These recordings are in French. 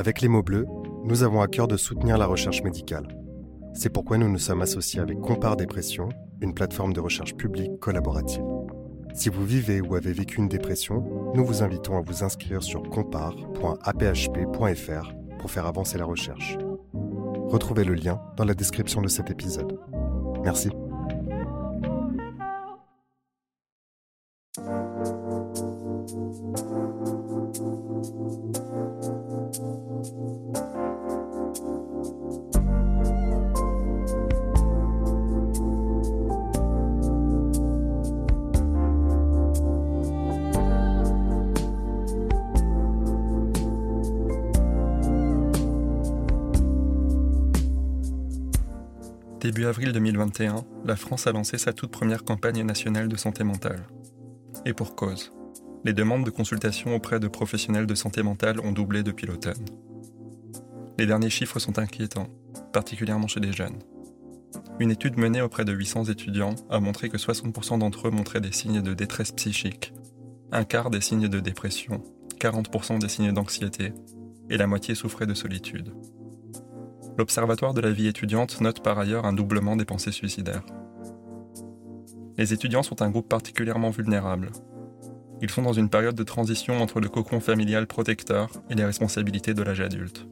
Avec les mots bleus, nous avons à cœur de soutenir la recherche médicale. C'est pourquoi nous nous sommes associés avec Compare Dépression, une plateforme de recherche publique collaborative. Si vous vivez ou avez vécu une dépression, nous vous invitons à vous inscrire sur compare.aphp.fr pour faire avancer la recherche. Retrouvez le lien dans la description de cet épisode. Merci. Avril 2021, la France a lancé sa toute première campagne nationale de santé mentale. Et pour cause. Les demandes de consultation auprès de professionnels de santé mentale ont doublé depuis l'automne. Les derniers chiffres sont inquiétants, particulièrement chez les jeunes. Une étude menée auprès de 800 étudiants a montré que 60% d'entre eux montraient des signes de détresse psychique, un quart des signes de dépression, 40% des signes d'anxiété, et la moitié souffrait de solitude. L'Observatoire de la vie étudiante note par ailleurs un doublement des pensées suicidaires. Les étudiants sont un groupe particulièrement vulnérable. Ils sont dans une période de transition entre le cocon familial protecteur et les responsabilités de l'âge adulte.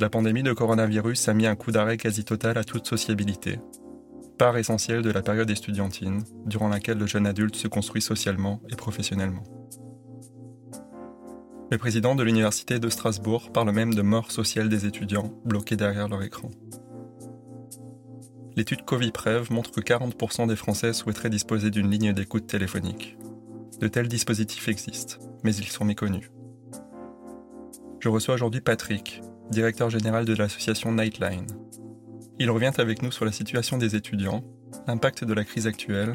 La pandémie de coronavirus a mis un coup d'arrêt quasi total à toute sociabilité, part essentielle de la période estudiantine, durant laquelle le jeune adulte se construit socialement et professionnellement. Le président de l'Université de Strasbourg parle même de mort sociale des étudiants bloqués derrière leur écran. L'étude Coviprev montre que 40% des Français souhaiteraient disposer d'une ligne d'écoute téléphonique. De tels dispositifs existent, mais ils sont méconnus. Je reçois aujourd'hui Patrick, directeur général de l'association Nightline. Il revient avec nous sur la situation des étudiants, l'impact de la crise actuelle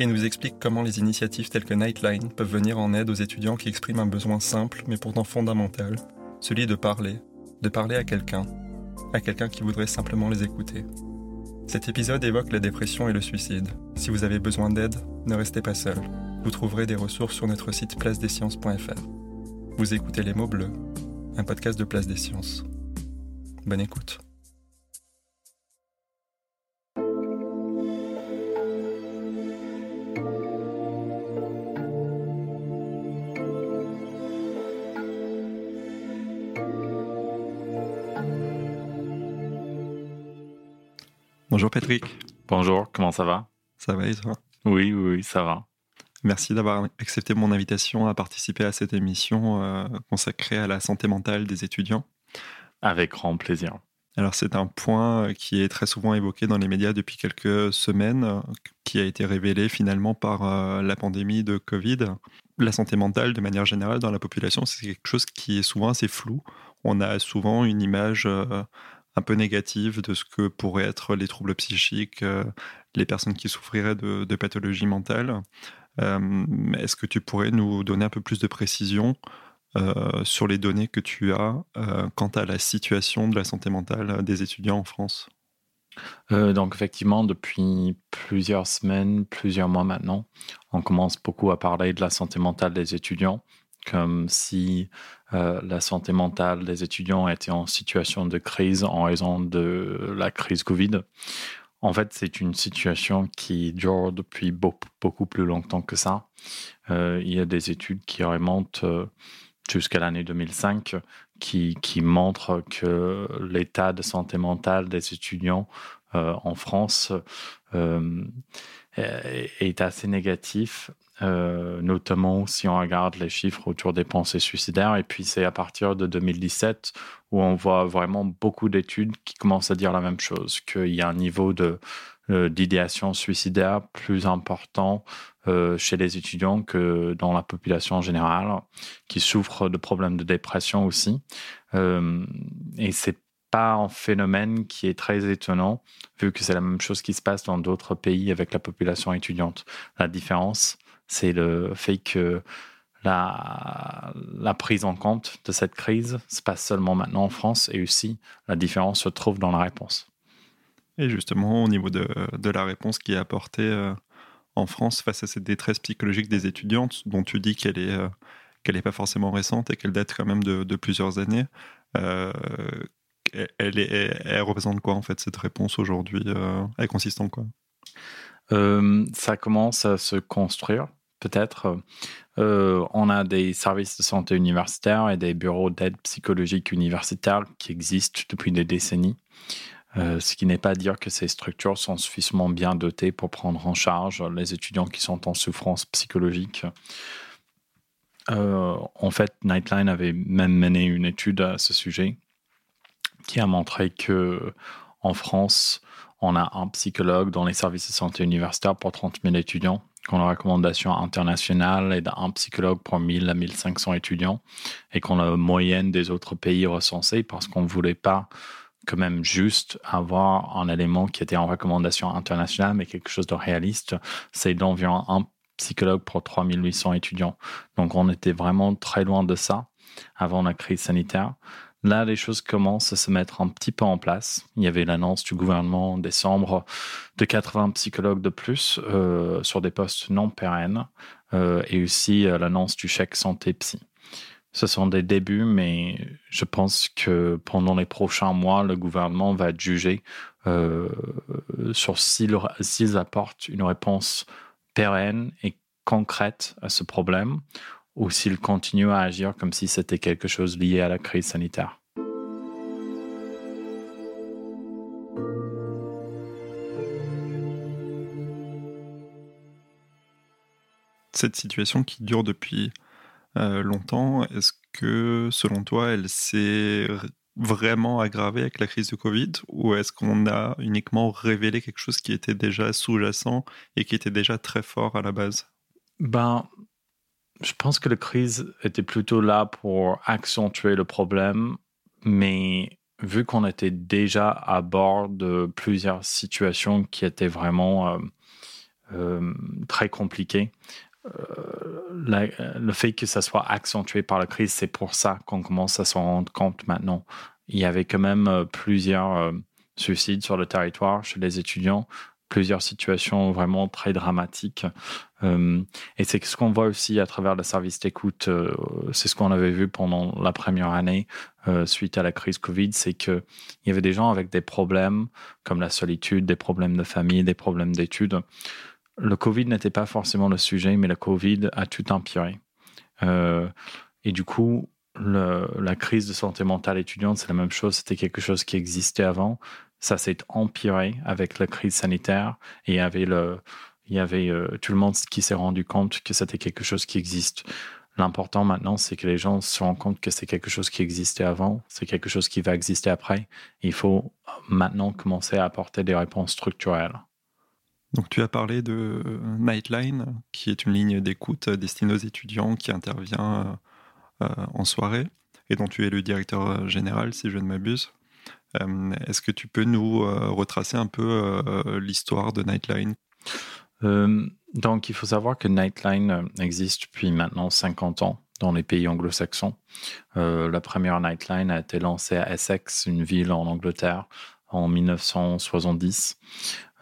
et nous explique comment les initiatives telles que Nightline peuvent venir en aide aux étudiants qui expriment un besoin simple mais pourtant fondamental, celui de parler, de parler à quelqu'un, à quelqu'un qui voudrait simplement les écouter. Cet épisode évoque la dépression et le suicide. Si vous avez besoin d'aide, ne restez pas seul. Vous trouverez des ressources sur notre site placedesciences.fr. Vous écoutez Les mots bleus, un podcast de Place des Sciences. Bonne écoute. Bonjour Patrick. Bonjour, comment ça va? Ça va et toi? Oui, oui, ça va. Merci d'avoir accepté mon invitation à participer à cette émission euh, consacrée à la santé mentale des étudiants. Avec grand plaisir. Alors c'est un point qui est très souvent évoqué dans les médias depuis quelques semaines, qui a été révélé finalement par euh, la pandémie de Covid. La santé mentale, de manière générale, dans la population, c'est quelque chose qui est souvent assez flou. On a souvent une image euh, un peu négative de ce que pourraient être les troubles psychiques, euh, les personnes qui souffriraient de, pathologies mentales. Euh, est-ce que tu pourrais nous donner un peu plus de précision euh, sur les données que tu as quant à la situation de la santé mentale des étudiants en France? Donc effectivement, depuis plusieurs semaines, plusieurs mois maintenant, on commence beaucoup à parler de la santé mentale des étudiants comme si euh, la santé mentale des étudiants était en situation de crise en raison de la crise Covid. En fait, c'est une situation qui dure depuis beaucoup, plus longtemps que ça. Euh, il y a des études qui remontent euh, jusqu'à l'année 2005 qui, qui, montrent que l'état de santé mentale des étudiants en France est assez négatif euh, notamment si on regarde les chiffres autour des pensées suicidaires. Et puis c'est à partir de 2017 où on voit vraiment beaucoup d'études qui commencent à dire la même chose, qu'il y a un niveau de euh, d'idéation suicidaire plus important euh, chez les étudiants que dans la population en général, qui souffrent de problèmes de dépression aussi. et c'est pas un phénomène qui est très étonnant, vu que c'est la même chose qui se passe dans d'autres pays avec la population étudiante. La différence, c'est le fait que la, la, prise en compte de cette crise se passe seulement maintenant en France et aussi la différence se trouve dans la réponse. Et justement, au niveau de, de la réponse qui est apportée euh, en France face à cette détresse psychologique des étudiantes, dont tu dis qu'elle est, euh, qu'elle n'est pas forcément récente et qu'elle date quand même de, plusieurs années. elle, est, elle, représente quoi en fait cette réponse aujourd'hui Elle consiste en quoi? Ça commence à se construire peut-être. Euh, on a des services de santé universitaires et des bureaux d'aide psychologique universitaire qui existent depuis des décennies. Euh, ce qui n'est pas dire que ces structures sont suffisamment bien dotées pour prendre en charge les étudiants qui sont en souffrance psychologique. Euh, en fait, Nightline avait même mené une étude à ce sujet qui a montré que en France, on a un psychologue dans les services de santé universitaires pour 30 000 étudiants qu'on a recommandation internationale et d'un psychologue pour 1000 à 1500 étudiants et qu'on a moyenne des autres pays recensés parce qu'on ne voulait pas quand même juste avoir un élément qui était en recommandation internationale mais quelque chose de réaliste. C'est d'environ un psychologue pour 3800 étudiants. Donc on était vraiment très loin de ça avant la crise sanitaire. Là, les choses commencent à se mettre un petit peu en place. Il y avait l'annonce du gouvernement en décembre de 80 psychologues de plus euh, sur des postes non pérennes euh, et aussi euh, l'annonce du chèque santé psy. Ce sont des débuts, mais je pense que pendant les prochains mois, le gouvernement va juger sur s'ils apportent une réponse pérenne et concrète à ce problème ou s'il continue à agir comme si c'était quelque chose lié à la crise sanitaire. Cette situation qui dure depuis euh, longtemps, est-ce que selon toi, elle s'est vraiment aggravée avec la crise de Covid ou est-ce qu'on a uniquement révélé quelque chose qui était déjà sous-jacent et qui était déjà très fort à la base? Ben, je pense que la crise était plutôt là pour accentuer le problème, mais vu qu'on était déjà à bord de plusieurs situations qui étaient vraiment euh, euh, très compliquées, euh, le fait que ça soit accentué par la crise, c'est pour ça qu'on commence à s'en rendre compte maintenant. Il y avait quand même plusieurs suicides sur le territoire chez les étudiants plusieurs situations vraiment très dramatiques. Euh, et c'est ce qu'on voit aussi à travers le service d'écoute. Euh, c'est ce qu'on avait vu pendant la première année euh, suite à la crise Covid, c'est qu'il y avait des gens avec des problèmes comme la solitude, des problèmes de famille, des problèmes d'études. Le Covid n'était pas forcément le sujet, mais le Covid a tout empiré. et du coup, la crise de santé mentale étudiante, c'est la même chose. C'était quelque chose qui existait avant ça s'est empiré avec la crise sanitaire et il y avait, le, il y avait euh, tout le monde qui s'est rendu compte que c'était quelque chose qui existe. L'important maintenant, c'est que les gens se rendent compte que c'est quelque chose qui existait avant, c'est quelque chose qui va exister après. Il faut maintenant commencer à apporter des réponses structurelles. Donc tu as parlé de Nightline, qui est une ligne d'écoute destinée aux étudiants qui intervient euh, en soirée et dont tu es le directeur général, si je ne m'abuse. Euh, est-ce que tu peux nous euh, retracer un peu euh, l'histoire de Nightline? Donc, il faut savoir que Nightline existe depuis maintenant 50 ans dans les pays anglo-saxons. la première Nightline a été lancée à Essex, une ville en Angleterre, en 1970.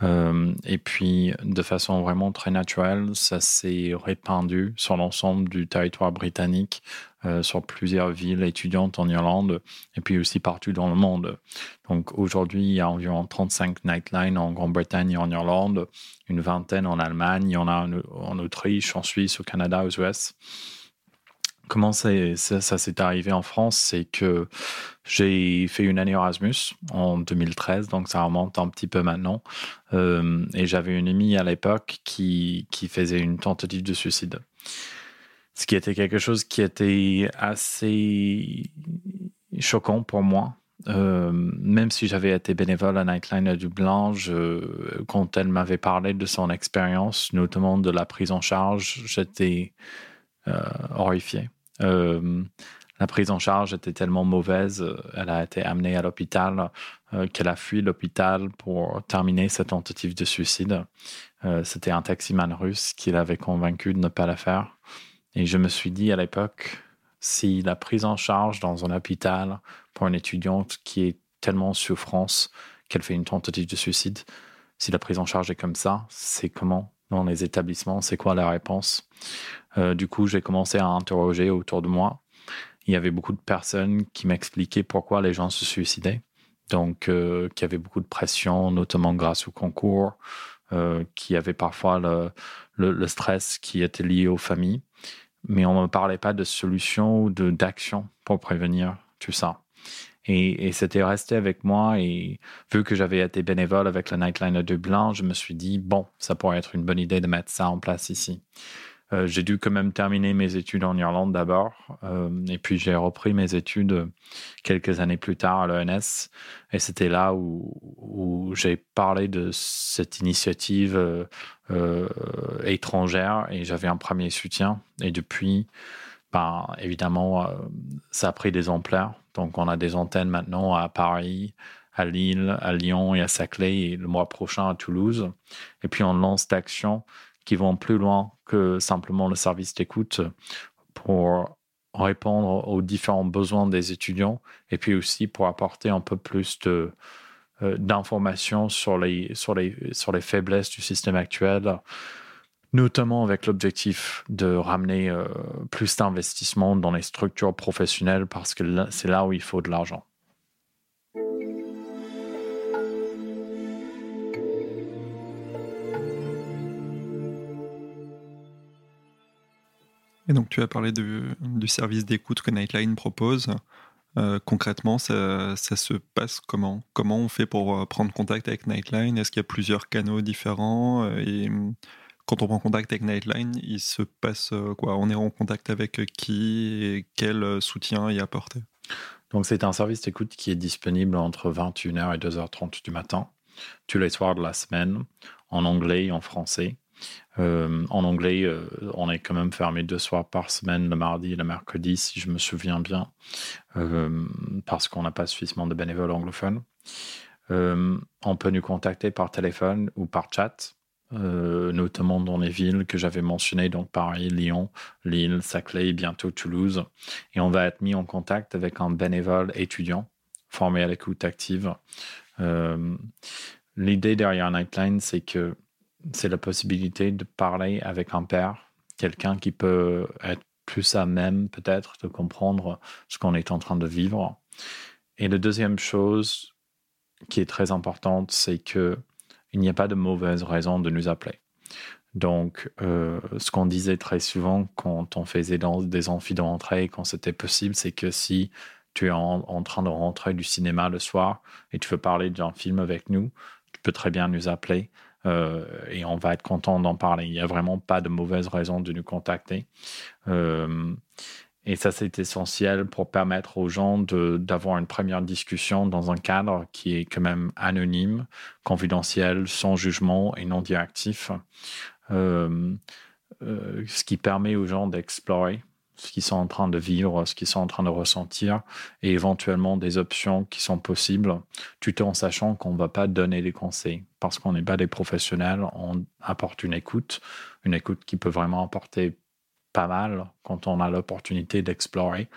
Et puis, de façon vraiment très naturelle, ça s'est répandu sur l'ensemble du territoire britannique euh, sur plusieurs villes étudiantes en Irlande et puis aussi partout dans le monde. Donc aujourd'hui, il y a environ 35 nightlines en Grande-Bretagne et en Irlande, une vingtaine en Allemagne, il y en a en, Autriche, en Suisse, au Canada, aux US. Comment ça, s'est arrivé en France C'est que j'ai fait une année Erasmus en 2013, donc ça remonte un petit peu maintenant. Euh, et j'avais une amie à l'époque qui, qui faisait une tentative de suicide ce qui était quelque chose qui était assez choquant pour moi. Euh, même si j'avais été bénévole à Nightline à Dublin, quand elle m'avait parlé de son expérience, notamment de la prise en charge, j'étais euh, horrifié. Euh, la prise en charge était tellement mauvaise, elle a été amenée à l'hôpital, qu'elle a fui l'hôpital pour terminer sa tentative de suicide. C'était un taximan russe qui l'avait convaincu de ne pas la faire. Et je me suis dit à l'époque, si la prise en charge dans un hôpital pour une étudiante qui est tellement en souffrance qu'elle fait une tentative de suicide, si la prise en charge est comme ça, c'est comment dans les établissements, c'est quoi la réponse? Euh, du coup, j'ai commencé à interroger autour de moi. Il y avait beaucoup de personnes qui m'expliquaient pourquoi les gens se suicidaient. Donc, euh, qui avait beaucoup de pression, notamment grâce au concours, euh, qui avait parfois le, le, stress qui était lié aux familles. Mais on ne me parlait pas de solutions ou d'action pour prévenir tout ça. Et, c'était resté avec moi. Et vu que j'avais été bénévole avec le Nightline de Dublin, je me suis dit, bon, ça pourrait être une bonne idée de mettre ça en place ici. Euh, j'ai dû quand même terminer mes études en Irlande d'abord, euh, et puis j'ai repris mes études quelques années plus tard à l'ENS, et c'était là où, où j'ai parlé de cette initiative euh, étrangère, et j'avais un premier soutien, et depuis, ben, évidemment, ça a pris des ampleurs. Donc on a des antennes maintenant à Paris, à Lille, à Lyon et à Saclay, et le mois prochain à Toulouse, et puis on lance d'actions qui vont plus loin que simplement le service d'écoute pour répondre aux différents besoins des étudiants et puis aussi pour apporter un peu plus euh, d'informations sur les, sur, les, sur les faiblesses du système actuel, notamment avec l'objectif de ramener euh, plus d'investissement dans les structures professionnelles parce que c'est là où il faut de l'argent. Et donc tu as parlé du service d'écoute que Nightline propose. Euh, concrètement, ça, se passe comment? Comment on fait pour euh, prendre contact avec Nightline? Est-ce qu'il y a plusieurs canaux différents? Quand on prend contact avec Nightline, il se passe quoi? On est en contact avec qui et quel soutien y apporter? Donc c'est un service d'écoute qui est disponible entre 21h et 2h30 du matin, tous les soirs de la semaine, en anglais et en français. Euh, en anglais, euh, on est quand même fermé deux soirs par semaine, le mardi et le mercredi, si je me souviens bien, euh, parce qu'on n'a pas suffisamment de bénévoles anglophones. on peut nous contacter par téléphone ou par chat, notamment dans les villes que j'avais mentionnées, donc Paris, Lyon, Lille, Saclay, bientôt Toulouse. Et on va être mis en contact avec un bénévole étudiant formé à l'écoute active. L'idée derrière Nightline, c'est que c'est la possibilité de parler avec un père, quelqu'un qui peut être plus à même peut-être de comprendre ce qu'on est en train de vivre. Et la deuxième chose qui est très importante, c'est que il n'y a pas de mauvaise raison de nous appeler. Donc, euh, ce qu'on disait très souvent quand on faisait des amphis de rentrée, quand c'était possible, c'est que si tu es en, en, train de rentrer du cinéma le soir et tu veux parler d'un film avec nous, tu peux très bien nous appeler. Euh, et on va être content d'en parler. Il n'y a vraiment pas de mauvaise raison de nous contacter. Euh, et ça, c'est essentiel pour permettre aux gens d'avoir une première discussion dans un cadre qui est quand même anonyme, confidentiel, sans jugement et non directif. Euh, ce qui permet aux gens d'explorer ce qu'ils sont en train de vivre, ce qu'ils sont en train de ressentir, et éventuellement des options qui sont possibles, tout en sachant qu'on ne va pas donner des conseils, parce qu'on n'est pas des professionnels, on apporte une écoute, une écoute qui peut vraiment apporter pas mal quand on a l'opportunité d'explorer.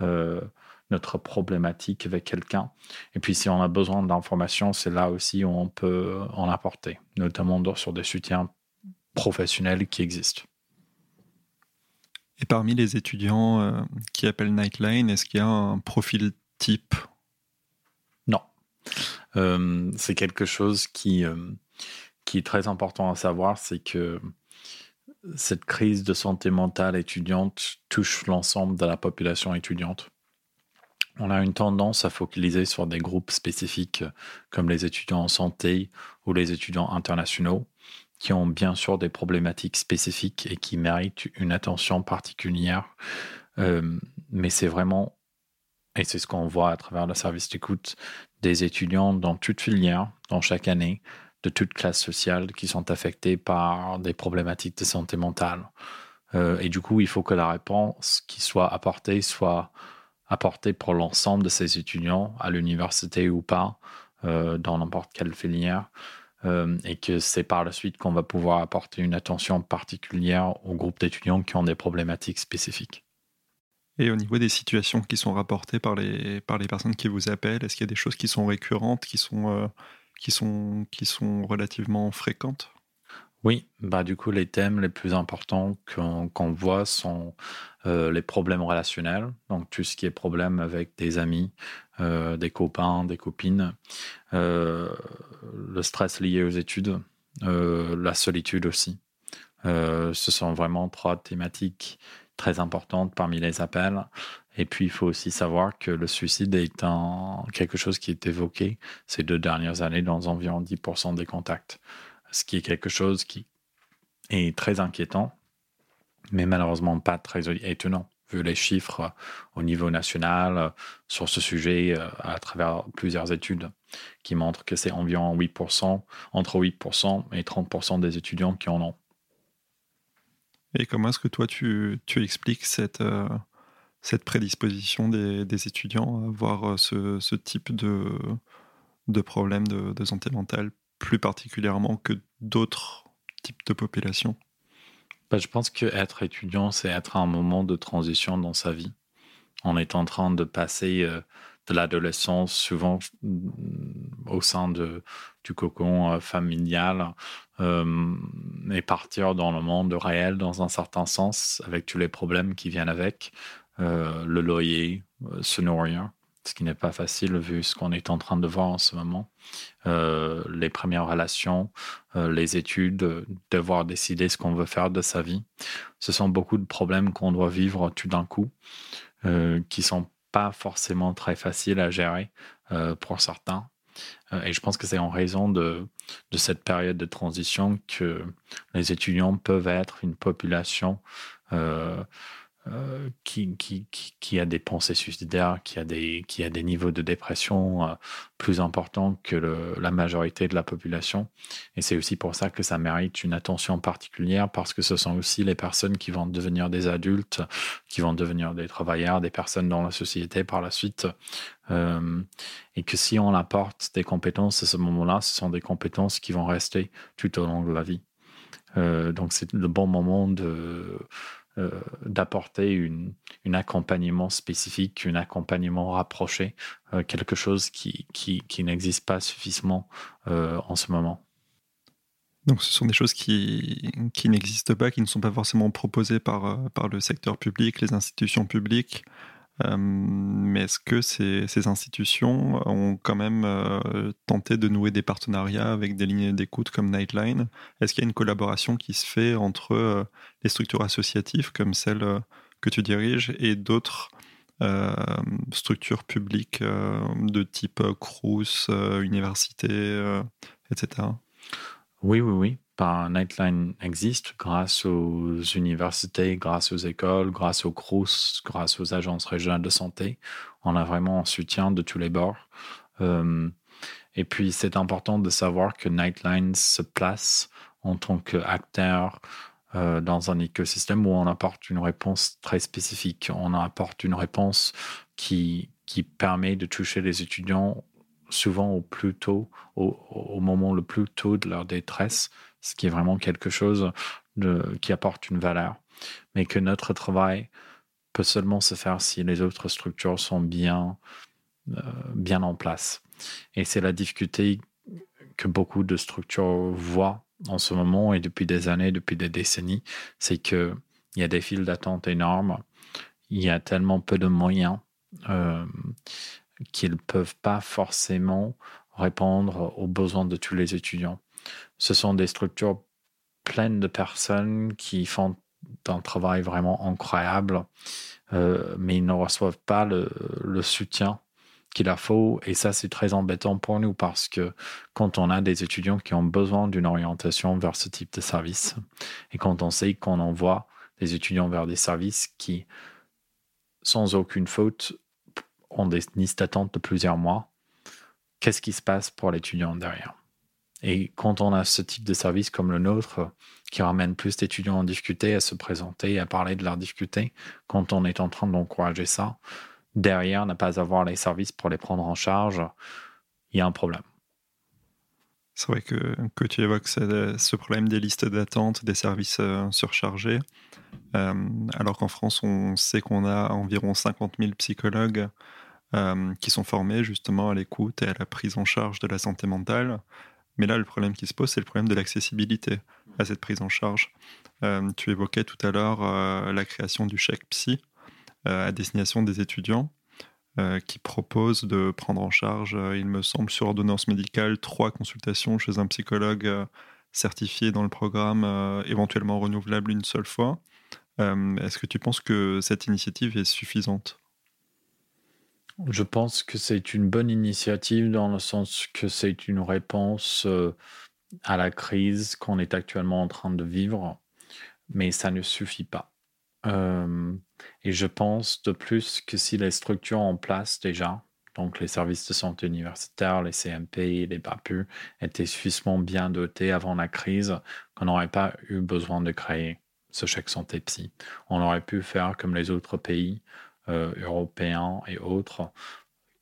Euh, notre problématique avec quelqu'un. Et puis, si on a besoin d'informations, c'est là aussi où on peut en apporter, notamment sur des soutiens professionnels qui existent. Et parmi les étudiants euh, qui appellent Nightline, est-ce qu'il y a un profil type? Non. Euh, c'est quelque chose qui, qui est très important à savoir, c'est que cette crise de santé mentale étudiante touche l'ensemble de la population étudiante. On a une tendance à focaliser sur des groupes spécifiques comme les étudiants en santé ou les étudiants internationaux qui ont bien sûr des problématiques spécifiques et qui méritent une attention particulière. Euh, mais c'est vraiment, et c'est ce qu'on voit à travers le service d'écoute, des étudiants dans toute filière, dans chaque année, de toute classe sociale, qui sont affectés par des problématiques de santé mentale. Euh, et du coup, il faut que la réponse qui soit apportée soit apportée pour l'ensemble de ces étudiants, à l'université ou pas, euh, dans n'importe quelle filière. Euh, et que c'est par la suite qu'on va pouvoir apporter une attention particulière aux groupes d'étudiants qui ont des problématiques spécifiques. Et au niveau des situations qui sont rapportées par les, par les personnes qui vous appellent, est-ce qu'il y a des choses qui sont récurrentes, qui sont, qui sont, qui sont relativement fréquentes? Oui, bah du coup, les thèmes les plus importants qu'on voit sont euh, les problèmes relationnels, donc tout ce qui est problème avec des amis, euh, des copains, des copines, euh, le stress lié aux études, la solitude aussi. ce sont vraiment trois thématiques très importantes parmi les appels. Et puis, il faut aussi savoir que le suicide est quelque chose qui est évoqué ces deux dernières années dans environ 10% des contacts ce qui est quelque chose qui est très inquiétant, mais malheureusement pas très étonnant, vu les chiffres au niveau national euh, sur ce sujet euh, à travers plusieurs études qui montrent que c'est environ 8%, entre 8% et 30% des étudiants qui en ont. Et comment est-ce que toi tu, tu expliques cette, euh, cette prédisposition des, étudiants à avoir ce, ce type de, problème de, santé mentale plus particulièrement que d'autres types de populations? Bah, Je pense qu'être étudiant, c'est être à un moment de transition dans sa vie. On est en train de passer euh, de l'adolescence, souvent mm, au sein de, du cocon euh, familial, euh, et partir dans le monde réel dans un certain sens, avec tous les problèmes qui viennent avec, le loyer, se nourrir ce qui n'est pas facile vu ce qu'on est en train de voir en ce moment. Euh, les premières relations, euh, les études, devoir décider ce qu'on veut faire de sa vie. Ce sont beaucoup de problèmes qu'on doit vivre tout d'un coup, euh, qui sont pas forcément très faciles à gérer pour certains. et je pense que c'est en raison de, cette période de transition que les étudiants peuvent être une population euh, qui, a des pensées suicidaires, qui a des, qui a des niveaux de dépression euh, plus importants que la majorité de la population. Et c'est aussi pour ça que ça mérite une attention particulière, parce que ce sont aussi les personnes qui vont devenir des adultes, qui vont devenir des travailleurs, des personnes dans la société par la suite. Euh, et que si on apporte des compétences à ce moment-là, ce sont des compétences qui vont rester tout au long de la vie. donc c'est le bon moment de euh, d'apporter une, un accompagnement spécifique, un accompagnement rapproché, euh, quelque chose qui, qui, qui n'existe pas suffisamment euh, en ce moment. Donc ce sont des choses qui, qui n'existent pas, qui ne sont pas forcément proposées par, par le secteur public, les institutions publiques. Mais est-ce que ces, institutions ont quand même tenté de nouer des partenariats avec des lignes d'écoute comme Nightline? Est-ce qu'il y a une collaboration qui se fait entre les structures associatives comme celle que tu diriges et d'autres structures publiques de type Crous, université, etc. Oui, oui, oui. Nightline existe grâce aux universités, grâce aux écoles, grâce aux CRUS, grâce aux agences régionales de santé. On a vraiment un soutien de tous les bords. Euh, et puis, c'est important de savoir que Nightline se place en tant qu'acteur euh, dans un écosystème où on apporte une réponse très spécifique. On apporte une réponse qui permet de toucher les étudiants souvent au plus tôt, au, moment le plus tôt de leur détresse, ce qui est vraiment quelque chose qui apporte une valeur, mais que notre travail peut seulement se faire si les autres structures sont bien, euh, bien en place. Et c'est la difficulté que beaucoup de structures voient en ce moment et depuis des années, depuis des décennies, c'est qu'il y a des files d'attente énormes, il y a tellement peu de moyens. Euh, qu'ils ne peuvent pas forcément répondre aux besoins de tous les étudiants. Ce sont des structures pleines de personnes qui font un travail vraiment incroyable, euh, mais ils ne reçoivent pas le, soutien qu'il leur faut. Et ça, c'est très embêtant pour nous parce que quand on a des étudiants qui ont besoin d'une orientation vers ce type de service, et quand on sait qu'on envoie des étudiants vers des services qui, sans aucune faute, ont des listes d'attente de plusieurs mois, qu'est-ce qui se passe pour l'étudiant derrière? Et quand on a ce type de service comme le nôtre, qui ramène plus d'étudiants en difficulté à se présenter, à parler de leurs difficultés, quand on est en train d'encourager ça, derrière, ne pas avoir les services pour les prendre en charge, il y a un problème. C'est vrai que, que tu évoques ce, problème des listes d'attente, des services euh, surchargés, euh, alors qu'en France, on sait qu'on a environ 50 000 psychologues euh, qui sont formés justement à l'écoute et à la prise en charge de la santé mentale. Mais là, le problème qui se pose, c'est le problème de l'accessibilité à cette prise en charge. Euh, tu évoquais tout à l'heure euh, la création du chèque psy à destination des étudiants qui propose de prendre en charge, il me semble, sur ordonnance médicale, trois consultations chez un psychologue certifié dans le programme, éventuellement renouvelable une seule fois. Est-ce que tu penses que cette initiative est suffisante? Je pense que c'est une bonne initiative dans le sens que c'est une réponse euh, à la crise qu'on est actuellement en train de vivre, mais ça ne suffit pas. Euh, et je pense de plus que si les structures en place déjà, donc les services de santé universitaires, les CMP, les BAPU, étaient suffisamment bien dotés avant la crise, qu'on n'aurait pas eu besoin de créer ce chèque santé psy. On aurait pu faire comme les autres pays, européens et autres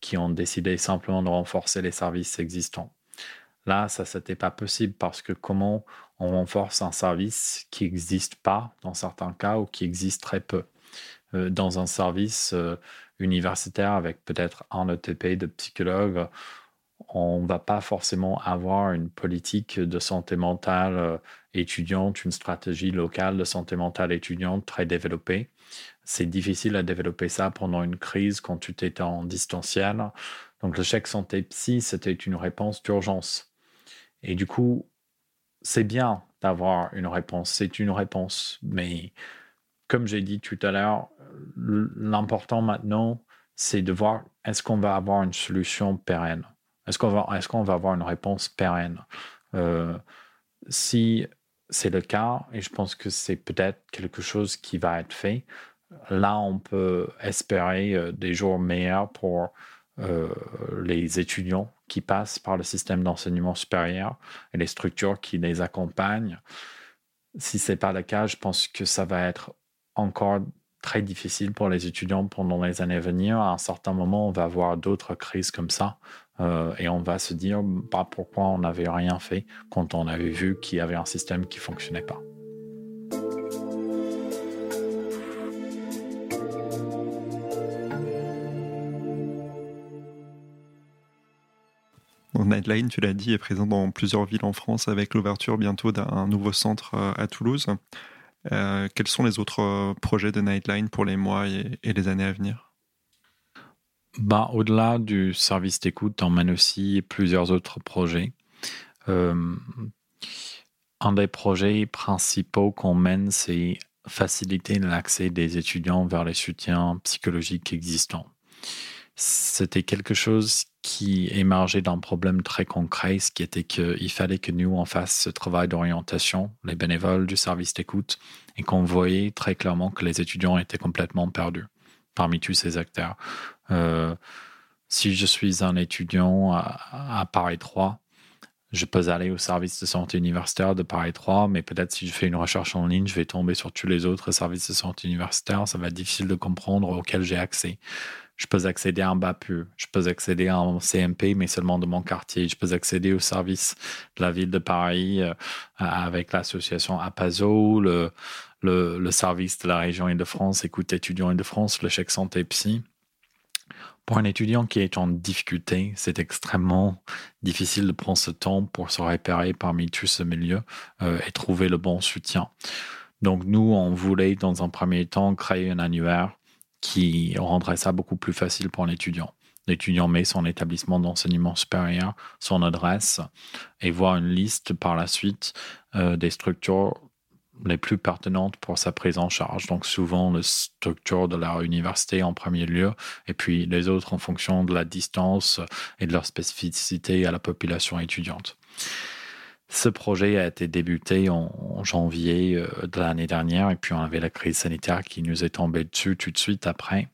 qui ont décidé simplement de renforcer les services existants. Là, ça, n'était pas possible parce que comment on renforce un service qui n'existe pas dans certains cas ou qui existe très peu? Euh, Dans un service euh, universitaire avec peut-être un ETP de psychologue, on ne va pas forcément avoir une politique de santé mentale étudiante, une stratégie locale de santé mentale étudiante très développée c'est difficile à développer ça pendant une crise quand tu étais en distanciel. Donc le chèque santé psy, c'était une réponse d'urgence. Et du coup, c'est bien d'avoir une réponse, c'est une réponse. Mais comme j'ai dit tout à l'heure, l'important maintenant, c'est de voir est-ce qu'on va avoir une solution pérenne Est-ce qu'on va, est qu'on va avoir une réponse pérenne? Euh, Si c'est le cas, et je pense que c'est peut-être quelque chose qui va être fait, là, on peut espérer euh, des jours meilleurs pour euh, les étudiants qui passent par le système d'enseignement supérieur et les structures qui les accompagnent. Si ce n'est pas le cas, je pense que ça va être encore très difficile pour les étudiants pendant les années à venir. À un certain moment, on va avoir d'autres crises comme ça euh, et on va se dire bah, pourquoi on n'avait rien fait quand on avait vu qu'il y avait un système qui ne fonctionnait pas. Nightline, tu l'as dit, est présent dans plusieurs villes en France avec l'ouverture bientôt d'un nouveau centre euh, à Toulouse. Euh, quels sont les autres euh, projets de Nightline pour les mois et, les années à venir? Bah, Au-delà du service d'écoute, on mène aussi plusieurs autres projets. un des projets principaux qu'on mène, c'est faciliter l'accès des étudiants vers les soutiens psychologiques existants. C'était quelque chose qui émergeait d'un problème très concret, ce qui était qu'il fallait que nous, on fasse ce travail d'orientation, les bénévoles du service d'écoute, et qu'on voyait très clairement que les étudiants étaient complètement perdus parmi tous ces acteurs. Euh, si je suis un étudiant à, Paris 3, je peux aller au service de santé universitaire de Paris 3, mais peut-être si je fais une recherche en ligne, je vais tomber sur tous les autres services de santé universitaire. Ça va être difficile de comprendre auxquels j'ai accès je peux accéder à un BAPU, je peux accéder à un CMP, mais seulement de mon quartier. Je peux accéder au service de la ville de Paris euh, avec l'association APASO, le, le, service de la région Île-de-France, écoute étudiants Île-de-France, le chèque santé psy. Pour un étudiant qui est en difficulté, c'est extrêmement difficile de prendre ce temps pour se repérer parmi tout ce milieu euh, et trouver le bon soutien. Donc nous, on voulait dans un premier temps créer un annuaire qui rendrait ça beaucoup plus facile pour l'étudiant. L'étudiant met son établissement d'enseignement supérieur, son adresse et voit une liste par la suite euh, des structures les plus pertinentes pour sa prise en charge. Donc souvent les structures de la université en premier lieu et puis les autres en fonction de la distance et de leur spécificité à la population étudiante. Ce projet a été débuté en, janvier euh, de l'année dernière et puis on avait la crise sanitaire qui nous est tombée dessus tout de suite après.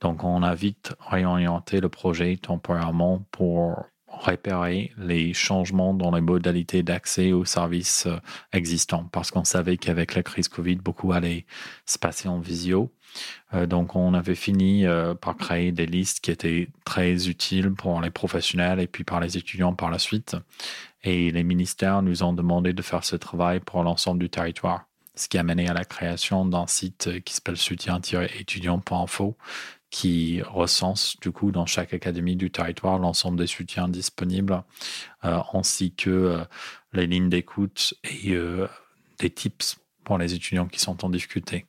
Donc on a vite réorienté le projet temporairement pour repérer les changements dans les modalités d'accès aux services euh, existants parce qu'on savait qu'avec la crise Covid, beaucoup allait se passer en visio. Euh, donc, on avait fini par créer des listes qui étaient très utiles pour les professionnels et puis par les étudiants par la suite. Et les ministères nous ont demandé de faire ce travail pour l'ensemble du territoire. ce qui a mené à la création d'un site qui s'appelle soutien-étudiant.info qui recense du coup dans chaque académie du territoire l'ensemble des soutiens disponibles euh, ainsi que euh, les lignes d'écoute et euh, des tips pour les étudiants qui sont en difficulté.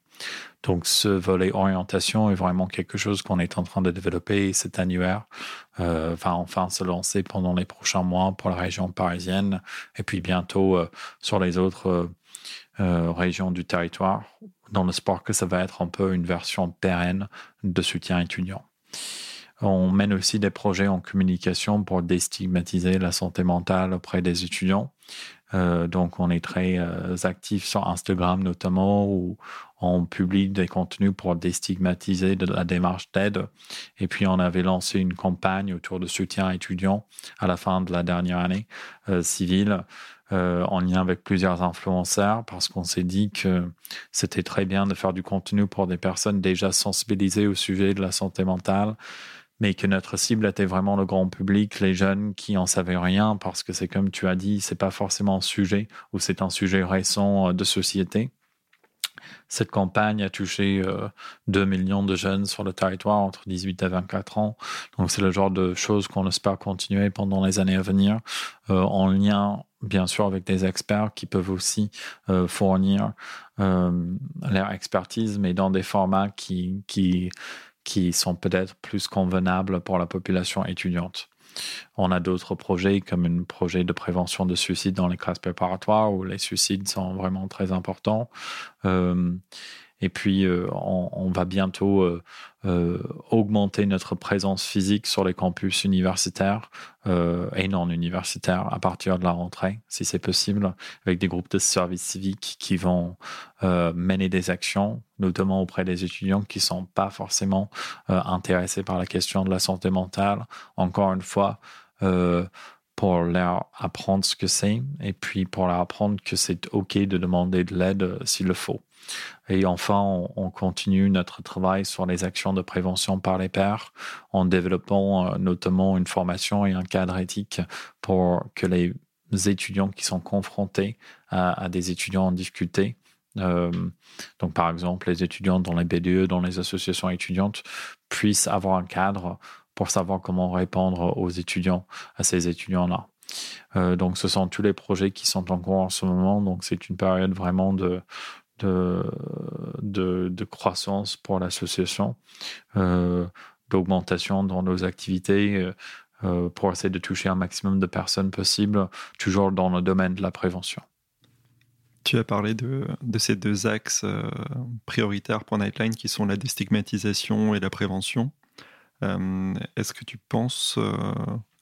Donc ce volet orientation est vraiment quelque chose qu'on est en train de développer cet annuaire va enfin se lancer pendant les prochains mois pour la région parisienne et puis bientôt sur les autres régions du territoire dans le sport que ça va être un peu une version pérenne de soutien étudiant. On mène aussi des projets en communication pour déstigmatiser la santé mentale auprès des étudiants. Euh, donc, on est très euh, actif sur Instagram notamment, où on publie des contenus pour déstigmatiser la démarche d'aide. Et puis, on avait lancé une campagne autour de soutien étudiant à la fin de la dernière année euh, civile euh, en lien avec plusieurs influenceurs parce qu'on s'est dit que c'était très bien de faire du contenu pour des personnes déjà sensibilisées au sujet de la santé mentale, mais que notre cible était vraiment le grand public, les jeunes qui en savaient rien parce que c'est comme tu as dit, c'est pas forcément un sujet ou c'est un sujet récent euh, de société. Cette campagne a touché 2 euh, millions de jeunes sur le territoire entre 18 et 24 ans. Donc c'est le genre de choses qu'on espère continuer pendant les années à venir, en lien bien sûr avec des experts qui peuvent aussi euh, fournir euh, leur expertise, mais dans des formats qui, qui, qui sont peut-être plus convenables pour la population étudiante. On a d'autres projets comme un projet de prévention de suicide dans les classes préparatoires où les suicides sont vraiment très importants. Euh, et puis, euh, on, va bientôt euh, euh, augmenter notre présence physique sur les campus universitaires et non universitaires à partir de la rentrée, si c'est possible, avec des groupes de services civiques qui vont mener des actions, notamment auprès des étudiants qui ne sont pas forcément intéressés par la question de la santé mentale. Encore une fois, pour leur apprendre ce que c'est et puis pour leur apprendre que c'est OK de demander de l'aide s'il le faut. Et enfin, on, continue notre travail sur les actions de prévention par les pairs en développant euh, notamment une formation et un cadre éthique pour que les étudiants qui sont confrontés à, des étudiants en difficulté euh, donc, par exemple, les étudiants dans les BDE, dans les associations étudiantes, puissent avoir un cadre pour savoir comment répondre aux étudiants, à ces étudiants-là. Euh, donc, ce sont tous les projets qui sont en cours en ce moment. Donc, c'est une période vraiment de, de, de, croissance pour l'association, euh, d'augmentation dans nos activités euh, euh, pour essayer de toucher un maximum de personnes possible, toujours dans le domaine de la prévention. Tu as parlé de, de ces deux axes prioritaires pour Nightline qui sont la déstigmatisation et la prévention. Est-ce que tu penses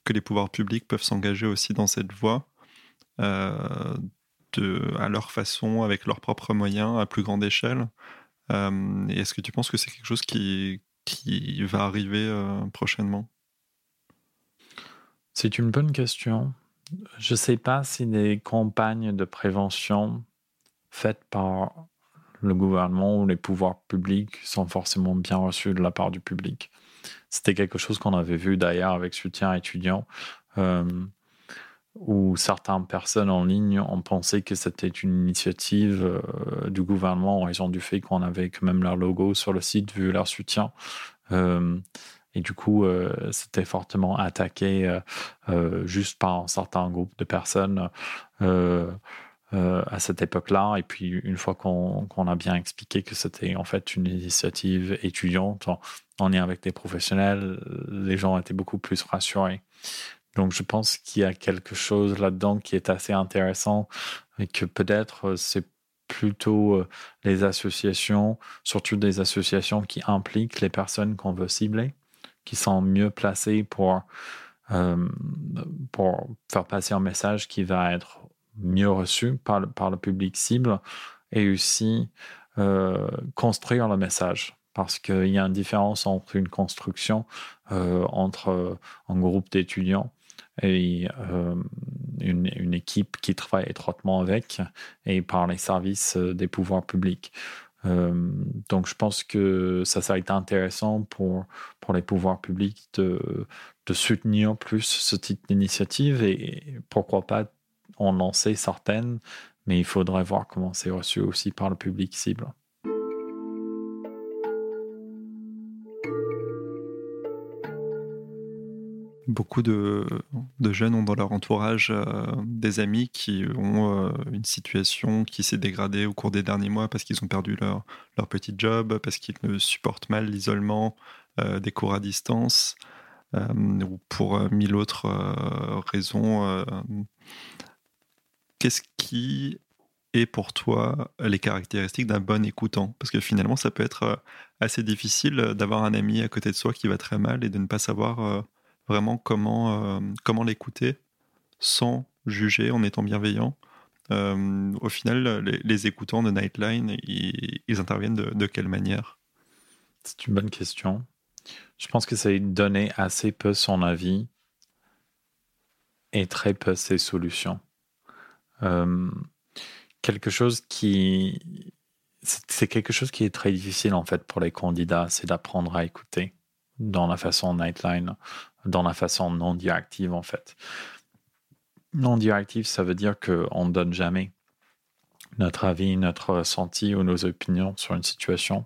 que les pouvoirs publics peuvent s'engager aussi dans cette voie à leur façon, avec leurs propres moyens, à plus grande échelle Est-ce que tu penses que c'est quelque chose qui, qui va arriver euh, prochainement? C'est une bonne question. Je ne sais pas si des campagnes de prévention faites par le gouvernement ou les pouvoirs publics sont forcément bien reçues de la part du public. C'était quelque chose qu'on avait vu d'ailleurs avec soutien étudiant. Où certaines personnes en ligne ont pensé que c'était une initiative euh, du gouvernement en raison du fait qu'on avait quand même leur logo sur le site vu leur soutien. Euh, et du coup, euh, c'était fortement attaqué juste par un certain groupe de personnes à cette époque-là. Et puis, une fois qu'on a bien expliqué que c'était en fait une initiative étudiante en, en lien avec des professionnels, les gens étaient beaucoup plus rassurés. Donc je pense qu'il y a quelque chose là-dedans qui est assez intéressant et que peut-être euh, c'est plutôt euh, les associations, surtout des associations qui impliquent les personnes qu'on veut cibler, qui sont mieux placées pour, euh, pour faire passer un message qui va être mieux reçu par le, par le public cible et aussi construire le message. Parce qu'il y a une différence entre une construction entre un groupe d'étudiants et euh, une, équipe qui travaille étroitement avec et par les services euh, des pouvoirs publics. Euh, donc je pense que ça, ça a été intéressant pour, pour les pouvoirs publics de, de soutenir plus ce type d'initiative et pourquoi pas en lancer certaines mais il faudrait voir comment c'est reçu aussi par le public cible. Beaucoup de, jeunes ont dans leur entourage euh, des amis qui ont euh, une situation qui s'est dégradée au cours des derniers mois parce qu'ils ont perdu leur, leur petit job, parce qu'ils ne supportent mal l'isolement, euh, des cours à distance, ou pour mille autres raisons. Qu'est-ce qui est pour toi les caractéristiques d'un bon écoutant? Parce que finalement, ça peut être assez difficile d'avoir un ami à côté de soi qui va très mal et de ne pas savoir vraiment comment, euh, comment l'écouter sans juger, en étant bienveillant. Euh, au final, les, écoutants de Nightline, ils, interviennent de, quelle manière? C'est une bonne question. Je pense que c'est donner assez peu son avis et très peu ses solutions. Euh, quelque chose qui. C'est quelque chose qui est très difficile en fait pour les candidats, c'est d'apprendre à écouter dans la façon Nightline dans la façon non directive en fait. Non directive, ça veut dire qu'on ne donne jamais notre avis, notre ressenti ou nos opinions sur une situation.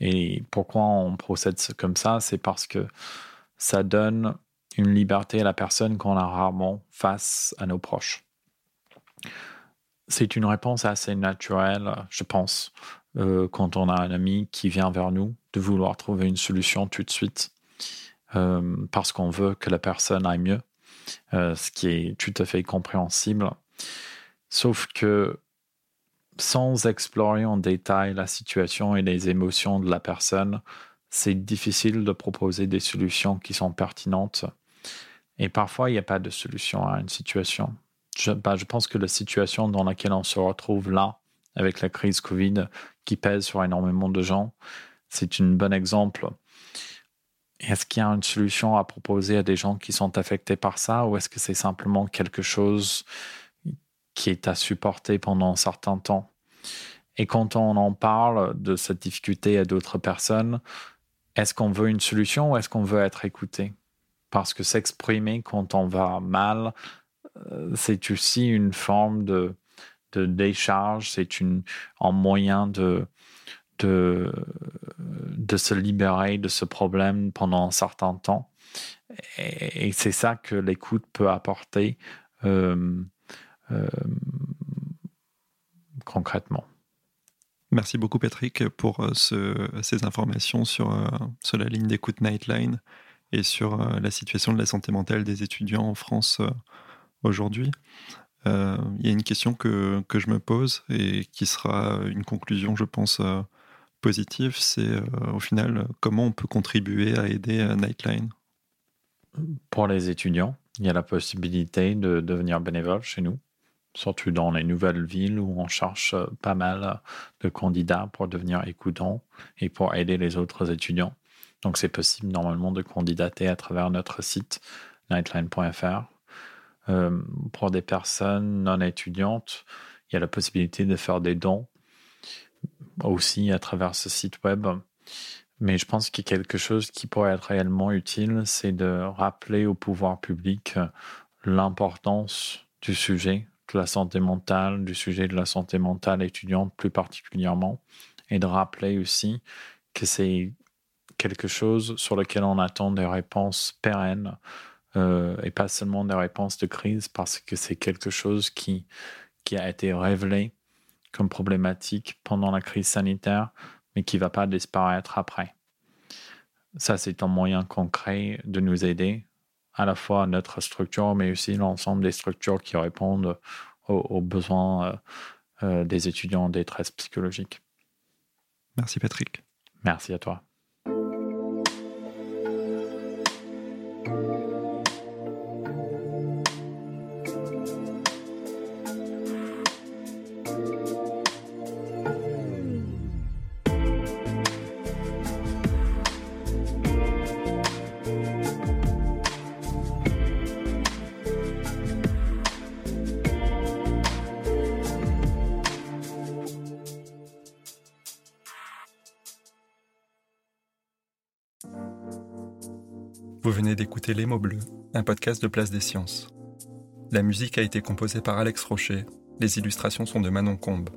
Et pourquoi on procède comme ça? C'est parce que ça donne une liberté à la personne qu'on a rarement face à nos proches. C'est une réponse assez naturelle, je pense, euh, quand on a un ami qui vient vers nous, de vouloir trouver une solution tout de suite parce qu'on veut que la personne aille mieux, euh, ce qui est tout à fait compréhensible. Sauf que sans explorer en détail la situation et les émotions de la personne, c'est difficile de proposer des solutions qui sont pertinentes. Et parfois, il n'y a pas de solution à une situation. Je, je, pense que la situation dans laquelle on se retrouve là, avec la crise Covid qui pèse sur énormément de gens, c'est un bon exemple est-ce qu'il y a une solution à proposer à des gens qui sont affectés par ça ou est-ce que c'est simplement quelque chose qui est à supporter pendant un certain temps? Et quand on en parle de cette difficulté à d'autres personnes, est-ce qu'on veut une solution ou est-ce qu'on veut être écouté? Parce que s'exprimer quand on va mal, euh, c'est aussi une forme de, de décharge, c'est un moyen de, de, de se libérer de ce problème pendant un certain temps. Et, c'est ça que l'écoute peut apporter euh, euh, concrètement. Merci beaucoup Patrick pour euh, ces informations sur, sur la ligne d'écoute Nightline et sur la situation de la santé mentale des étudiants en France aujourd'hui. Il y a une question que, que, je me pose et qui sera une conclusion, je pense, positif, c'est euh, au final comment on peut contribuer à aider euh, Nightline? Pour les étudiants, il y a la possibilité de devenir bénévole chez nous, surtout dans les nouvelles villes où on cherche euh, pas mal de candidats pour devenir écoutants et pour aider les autres étudiants. Donc c'est possible normalement de candidater à travers notre site nightline.fr. pour des personnes non étudiantes, il y a la possibilité de faire des dons aussi à travers ce site web. Mais je pense qu'il y a quelque chose qui pourrait être réellement utile, c'est de rappeler au pouvoir public l'importance du sujet de la santé mentale, du sujet de la santé mentale étudiante plus particulièrement, et de rappeler aussi que c'est quelque chose sur lequel on attend des réponses pérennes euh, et pas seulement des réponses de crise, parce que c'est quelque chose qui, qui a été révélé comme problématique pendant la crise sanitaire, mais qui ne va pas disparaître après. Ça, c'est un moyen concret de nous aider, à la fois notre structure, mais aussi l'ensemble des structures qui répondent aux, besoins euh, euh, des étudiants en détresse psychologique. Merci Patrick. Merci à toi. Vous venez d'écouter Les mots bleus, un podcast de Place des Sciences. La musique a été composée par Alex Rocher Les illustrations sont de Manon Combe.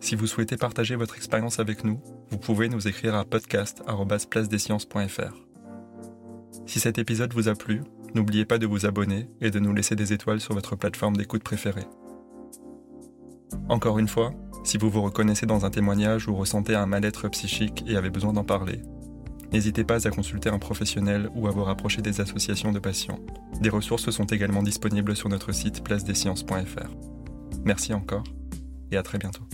Si vous souhaitez partager votre expérience avec nous, vous pouvez nous écrire à podcast.placedesciences.fr. Si cet épisode vous a plu, n'oubliez pas de vous abonner et de nous laisser des étoiles sur votre plateforme d'écoute préférée. Encore une fois, si vous vous reconnaissez dans un témoignage ou ressentez un mal-être psychique et avez besoin d'en parler, n'hésitez pas à consulter un professionnel ou à vous rapprocher des associations de patients. Des ressources sont également disponibles sur notre site placedesciences.fr. Merci encore et à très bientôt.